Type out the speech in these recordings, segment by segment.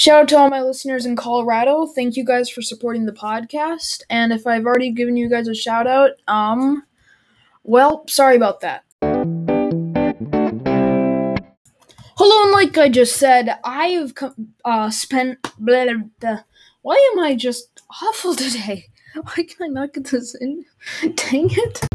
Shout out to all my listeners in Colorado. Thank you guys for supporting the podcast. And if I've already given you guys a shout out, um, well, sorry about that. Hello, and like I just said, I have uh, spent. Blah, blah, blah. Why am I just awful today? Why can I not get this in? Dang it.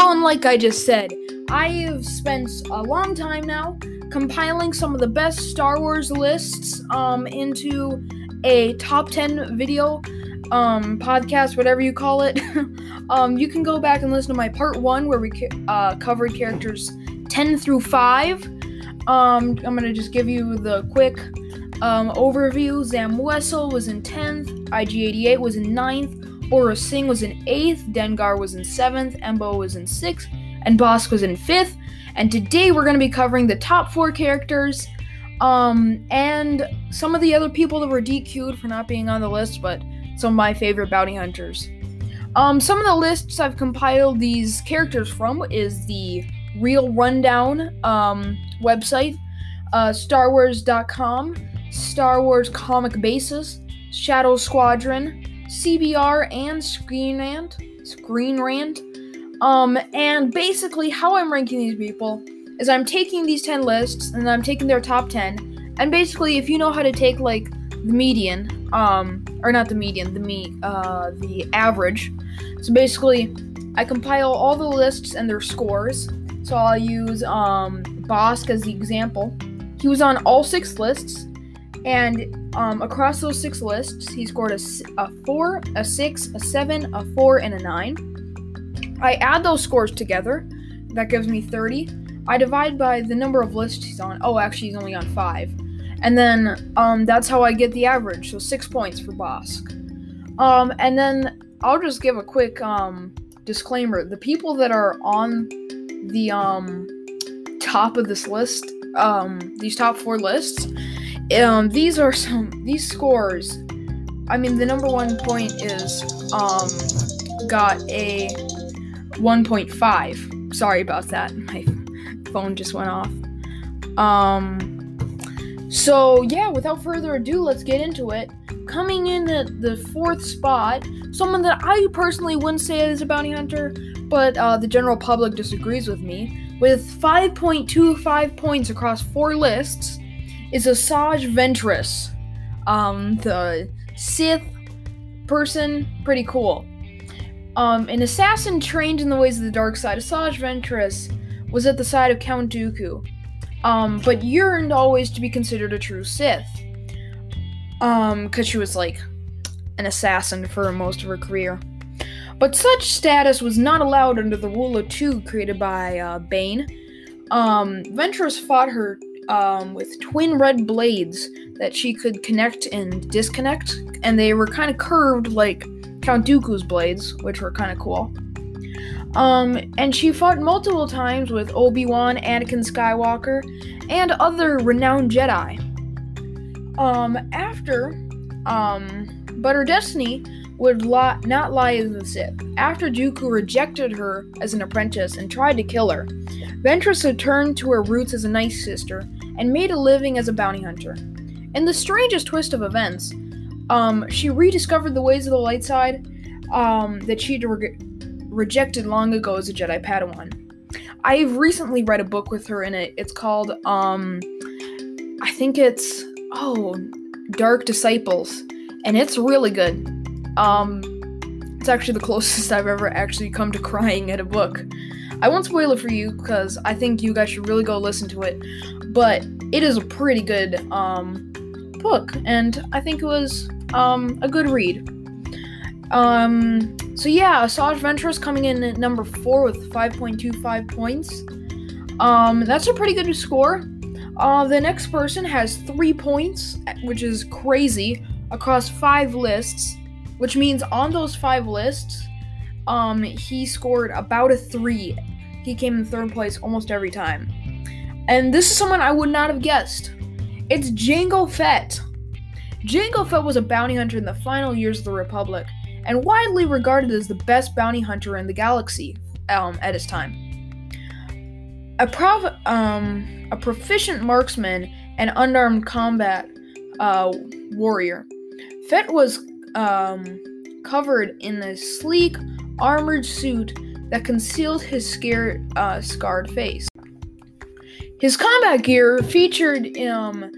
Hello, and like I just said, I have spent a long time now compiling some of the best Star Wars lists um, into a top 10 video um, podcast, whatever you call it. um, you can go back and listen to my part one where we uh, covered characters 10 through 5. Um, I'm going to just give you the quick um, overview. Zam Wesell was in 10th, IG 88 was in 9th, Aurra Sing was in 8th, Dengar was in 7th, Embo was in 6th, and Bossk was in 5th. And today we're going to be covering the top four characters um, and some of the other people that were DQ'd for not being on the list, but some of my favorite bounty hunters. Um, some of the lists I've compiled these characters from is the Real Rundown um, website, uh, StarWars.com, Star Wars Comic Basis, Shadow Squadron, CBR and Screen Rant. Screen Rant. Um, and basically, how I'm ranking these people is I'm taking these 10 lists and I'm taking their top 10. And basically, if you know how to take like the median, um, or not the median, the me, uh, the average. So basically, I compile all the lists and their scores. So I'll use um, Bossk as the example. He was on all six lists, and um, across those six lists, he scored a, a 4, a 6, a 7, a 4, and a 9. I add those scores together. That gives me 30. I divide by the number of lists he's on. Oh, actually, he's only on 5. And then um, that's how I get the average. So 6 points for Bossk. Um, and then I'll just give a quick um, disclaimer. The people that are on the um, top of this list, um, these top four lists, um, these are some these scores. I mean, the number one point is um got a 1.5. Sorry about that. My phone just went off. Um. So yeah, without further ado, let's get into it. Coming in at the fourth spot, someone that I personally wouldn't say is a bounty hunter, but uh, the general public disagrees with me. With 5.25 points across four lists, is Asajj Ventress. Um, the Sith person, pretty cool. Um, an assassin trained in the ways of the dark side, Asajj Ventress was at the side of Count Dooku, um, but yearned always to be considered a true Sith. Um, because she was like an assassin for most of her career. But such status was not allowed under the rule of two created by uh, Bane. Um, Ventress fought her um, with twin red blades that she could connect and disconnect, and they were kind of curved like Count Dooku's blades, which were kind of cool. Um, and she fought multiple times with Obi Wan, Anakin Skywalker, and other renowned Jedi. Um, after, um, but her destiny would li- not lie in the Sith. After Dooku rejected her as an apprentice and tried to kill her, Ventress returned to her roots as a Nightsister and made a living as a bounty hunter. In the strangest twist of events, um, she rediscovered the ways of the light side um, that she'd re- rejected long ago as a Jedi Padawan. I've recently read a book with her in it. It's called, um, I think it's, oh, Dark Disciples, and it's really good. Um, it's actually the closest I've ever actually come to crying at a book. I won't spoil it for you because I think you guys should really go listen to it. But it is a pretty good um, book, and I think it was um, a good read. Um, so yeah, Asajj Ventress coming in at number four with 5.25 points. Um, that's a pretty good score. Uh, the next person has three points, which is crazy, across five lists, which means on those five lists, um, he scored about a three. He came in third place almost every time. And this is someone I would not have guessed. It's Jango Fett. Jango Fett was a bounty hunter in the final years of the Republic, and widely regarded as the best bounty hunter in the galaxy um, at his time. A, prov- um, a proficient marksman and unarmed combat uh, warrior, Fett was um, covered in a sleek, armored suit that concealed his scared, uh, scarred face. His combat gear featured um,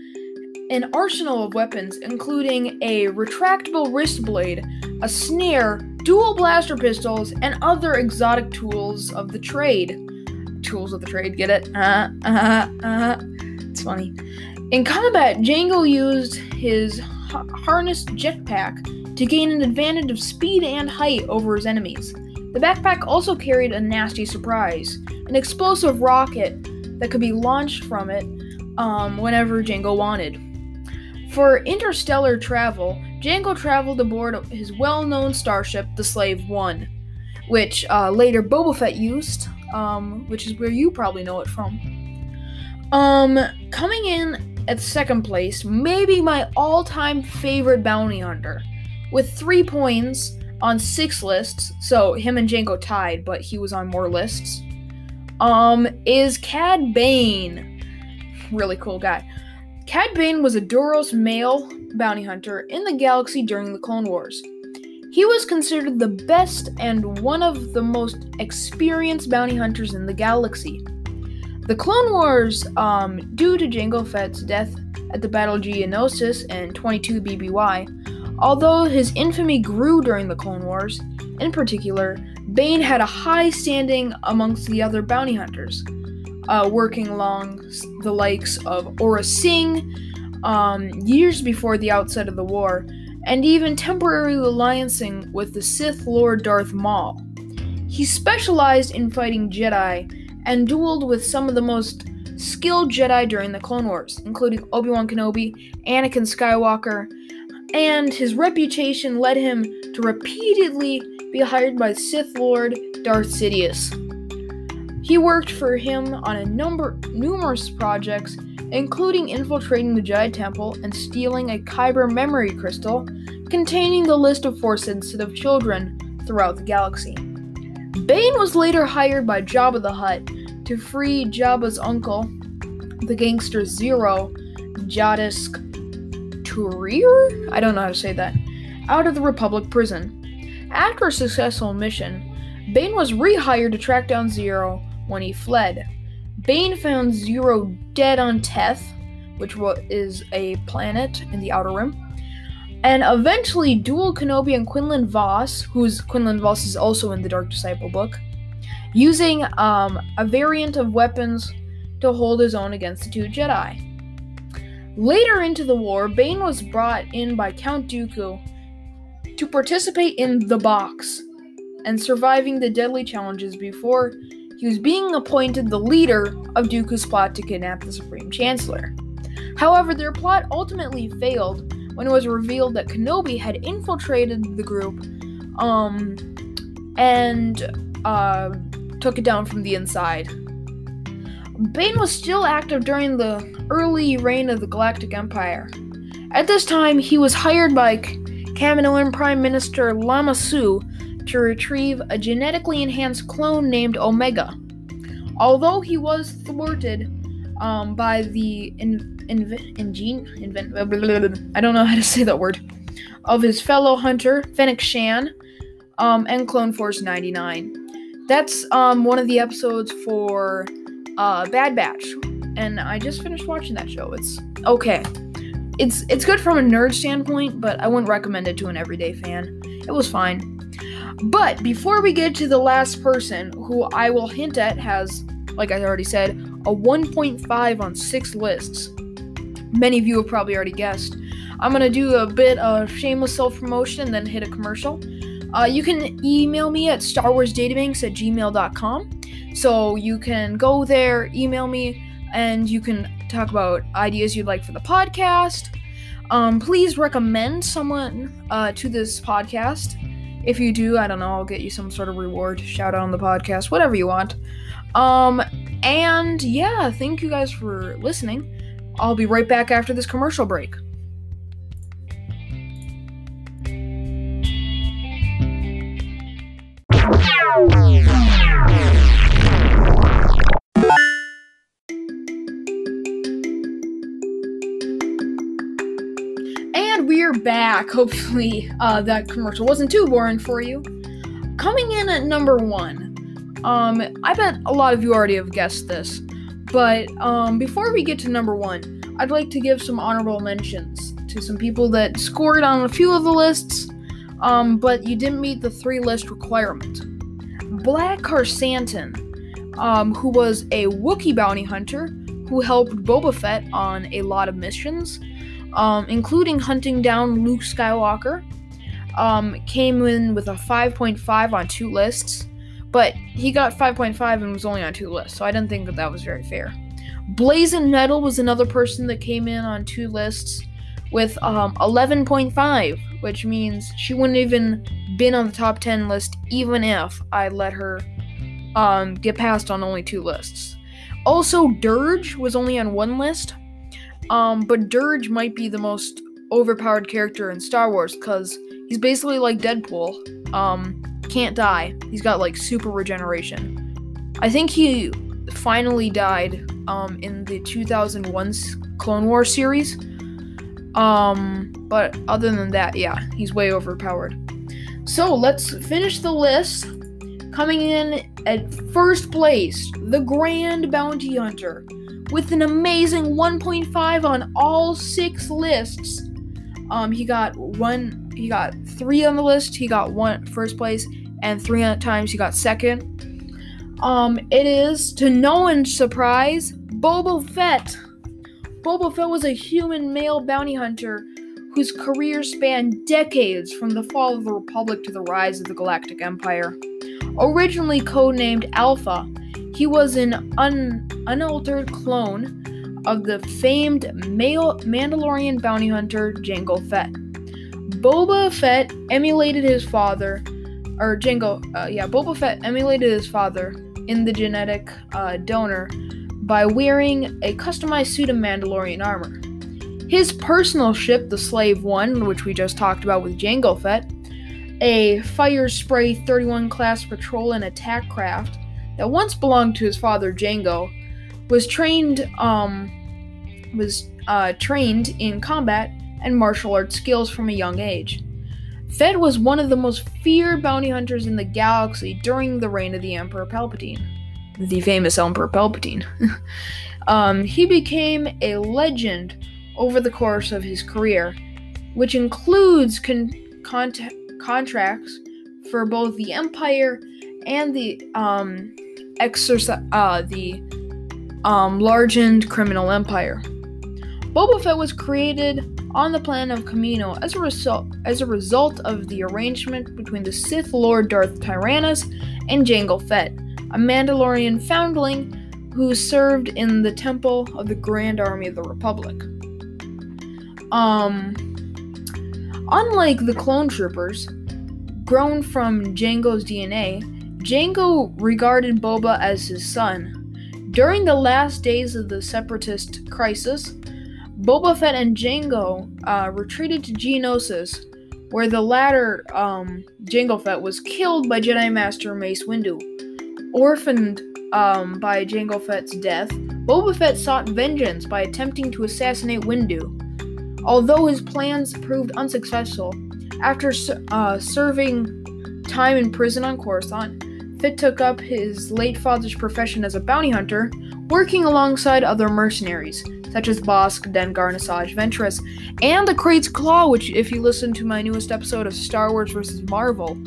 an arsenal of weapons, including a retractable wrist blade, a snare, dual blaster pistols, and other exotic tools of the trade. Tools of the trade, get it? Uh, uh, uh. It's funny. In combat, Jango used his harnessed jetpack to gain an advantage of speed and height over his enemies. The backpack also carried a nasty surprise an explosive rocket that could be launched from it um, whenever Jango wanted. For interstellar travel, Jango traveled aboard his well known starship, the Slave One, which uh, later Boba Fett used, um, which is where you probably know it from. Um, coming in at second place, maybe my all time favorite bounty hunter, with three points on six lists, so him and Jango tied, but he was on more lists. Um, is Cad Bane. Really cool guy. Cad Bane was a Duros male bounty hunter in the galaxy during the Clone Wars. He was considered the best and one of the most experienced bounty hunters in the galaxy. The Clone Wars, um, due to Jango Fett's death at the Battle of Geonosis in 22 BBY, Although his infamy grew during the Clone Wars, in particular, Bane had a high standing amongst the other bounty hunters, uh, working along the likes of Aurra Sing um, years before the outset of the war, and even temporarily alliancing with the Sith Lord Darth Maul. He specialized in fighting Jedi and dueled with some of the most skilled Jedi during the Clone Wars, including Obi Wan Kenobi, Anakin Skywalker, and his reputation led him to repeatedly be hired by Sith Lord Darth Sidious. He worked for him on a number numerous projects, including infiltrating the Jedi Temple and stealing a Kyber memory crystal containing the list of Force-sensitive children throughout the galaxy. Bane was later hired by Jabba the Hutt to free Jabba's uncle, the gangster Ziro, Jadis Turir? I don't know how to say that. Out of the Republic prison. After a successful mission, Bane was rehired to track down Ziro when he fled. Bane found Ziro dead on Teth, which is a planet in the Outer Rim, and eventually dueled Kenobi and Quinlan Vos, who's Quinlan Vos is also in the Dark Disciple book, using um, a variant of weapons to hold his own against the two Jedi. Later into the war, Bane was brought in by Count Dooku to participate in the box and surviving the deadly challenges before he was being appointed the leader of Dooku's plot to kidnap the Supreme Chancellor. However, their plot ultimately failed when it was revealed that Kenobi had infiltrated the group um, and uh, took it down from the inside. Bane was still active during the early reign of the Galactic Empire. At this time, he was hired by Kaminoan Prime Minister Lama Su to retrieve a genetically enhanced clone named Omega. Although he was thwarted um, by the in, in, ingene, invent, I don't know how to say that word, of his fellow hunter, Fennec Shand, um, and Clone Force 99. That's um, one of the episodes for uh, Bad Batch, and I just finished watching that show. It's okay. It's it's good from a nerd standpoint, but I wouldn't recommend it to an everyday fan. It was fine. But before we get to the last person, who I will hint at has, like I already said, a 1.5 on six lists. Many of you have probably already guessed. I'm gonna do a bit of shameless self promotion, then hit a commercial. Uh, you can email me at starwarsdatabanks at gmail.com. So you can go there, email me, and you can talk about ideas you'd like for the podcast. Um, please recommend someone uh, to this podcast. If you do, I don't know, I'll get you some sort of reward, shout out on the podcast, whatever you want. Um, and yeah, thank you guys for listening. I'll be right back after this commercial break. And we're back. Hopefully, uh, that commercial wasn't too boring for you. Coming in at number one, um, I bet a lot of you already have guessed this, but um, before we get to number one, I'd like to give some honorable mentions to some people that scored on a few of the lists, um, but you didn't meet the three list requirement. Black Krrsantan, um, who was a Wookiee bounty hunter who helped Boba Fett on a lot of missions, um, including hunting down Luke Skywalker, um, came in with a 5.5 on two lists, but he got 5.5 and was only on two lists, so I didn't think that that was very fair. Blazing Nettle was another person that came in on two lists with um, 11.5, which means she wouldn't even been on the top 10 list even if I let her um, get passed on only two lists. Also, Dirge was only on one list, um, but Dirge might be the most overpowered character in Star Wars because he's basically like Deadpool. Um, can't die. He's got like super regeneration. I think he finally died um, in the 2001 Clone Wars series. Um, but other than that, yeah, he's way overpowered. So let's finish the list. Coming in at first place, the Grand Bounty Hunter, with an amazing 1.5 on all six lists. Um, he got one, he got three on the list. He got one first place, and three times he got second. Um, it is to no one's surprise, Boba Fett. Boba Fett was a human male bounty hunter whose career spanned decades from the fall of the Republic to the rise of the Galactic Empire. Originally codenamed Alpha, he was an un- unaltered clone of the famed male Mandalorian bounty hunter Jango Fett. Boba Fett emulated his father, or Jango, uh, yeah, Boba Fett emulated his father in the genetic uh, donor by wearing a customized suit of Mandalorian armor. His personal ship, the Slave One, which we just talked about with Jango Fett, a Fire Spray 31 class patrol and attack craft that once belonged to his father Jango, was trained um was uh, trained in combat and martial arts skills from a young age. Fett was one of the most feared bounty hunters in the galaxy during the reign of the Emperor Palpatine the famous Emperor Palpatine. um, he became a legend over the course of his career, which includes con- contracts for both the Empire and the um, exercise uh, the um, Criminal Empire. Boba Fett was created on the planet of Kamino as a result as a result of the arrangement between the Sith Lord Darth Tyrannus and Jango Fett a Mandalorian foundling who served in the Temple of the Grand Army of the Republic. Um, unlike the clone troopers, grown from Jango's DNA, Jango regarded Boba as his son. During the last days of the Separatist crisis, Boba Fett and Jango uh, retreated to Geonosis, where the latter, um, Jango Fett, was killed by Jedi Master Mace Windu. Orphaned um, by Jango Fett's death, Boba Fett sought vengeance by attempting to assassinate Windu. Although his plans proved unsuccessful, after uh, serving time in prison on Coruscant, Fett took up his late father's profession as a bounty hunter, working alongside other mercenaries, such as Bossk, Dengar, Asajj Ventress, and the Krayt's Claw, which, if you listen to my newest episode of Star Wars vs. Marvel,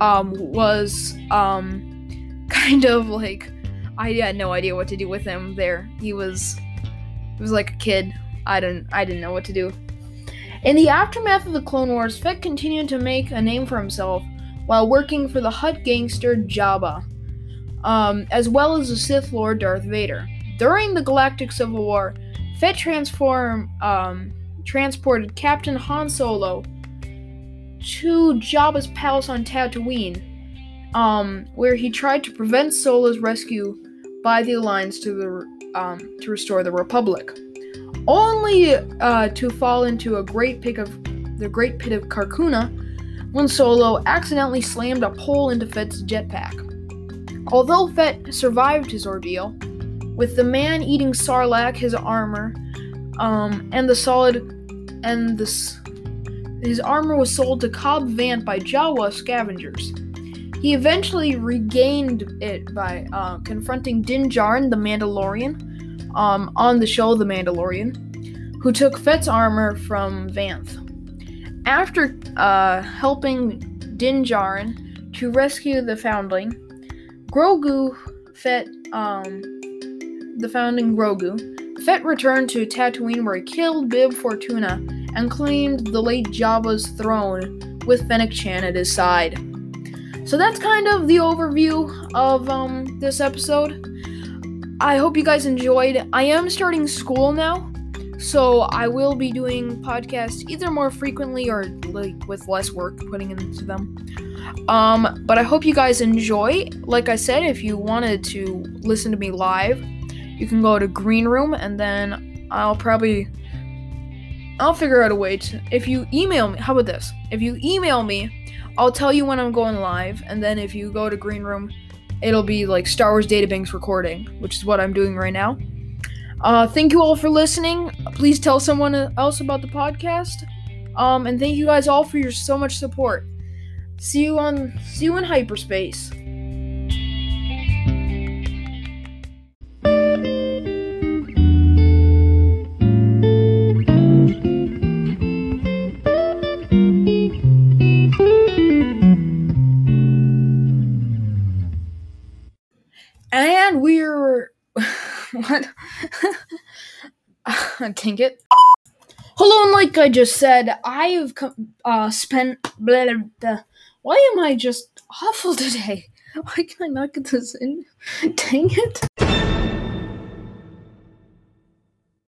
um, was um, kind of like I had no idea what to do with him there. He was he was like a kid. I didn't I didn't know what to do. In the aftermath of the Clone Wars, Fett continued to make a name for himself while working for the Hutt gangster Jabba, um, as well as the Sith Lord Darth Vader. During the Galactic Civil War, Fett transform, um, transported Captain Han Solo to Jabba's palace on Tatooine um, where he tried to prevent Solo's rescue by the Alliance to the um, to restore the Republic, only uh, to fall into a great pit of the Great Pit of Carcoona when Solo accidentally slammed a pole into Fett's jetpack. Although Fett survived his ordeal, with the man eating Sarlacc, his armor, um, and the solid and this, his armor was sold to Cobb Vanth by Jawa scavengers. He eventually regained it by uh, confronting Din Djarin, the Mandalorian, um, on the show The Mandalorian, who took Fett's armor from Vanth. After uh, helping Din Djarin to rescue the Foundling, Grogu Fett, um, the Founding Grogu, Fett returned to Tatooine where he killed Bib Fortuna and claimed the late Jabba's throne with Fennec Shand at his side. So that's kind of the overview of um, this episode. I hope you guys enjoyed. I am starting school now, so I will be doing podcasts either more frequently or like with less work putting into them. Um, but I hope you guys enjoy. Like I said, if you wanted to listen to me live, you can go to Green Room and then I'll probably I'll figure out a way to if you email me, how about this? If you email me I'll tell you when I'm going live, and then if you go to Green Room, it'll be like Star Wars Databanks recording, which is what I'm doing right now. Uh, thank you all for listening. Please tell someone else about the podcast. Um, and thank you guys all for your so much support. See you on see you in hyperspace. It. Hello, and like I just said, I've uh, spent. Blah, blah, blah. Why am I just awful today? Why can I not get this in? Dang it.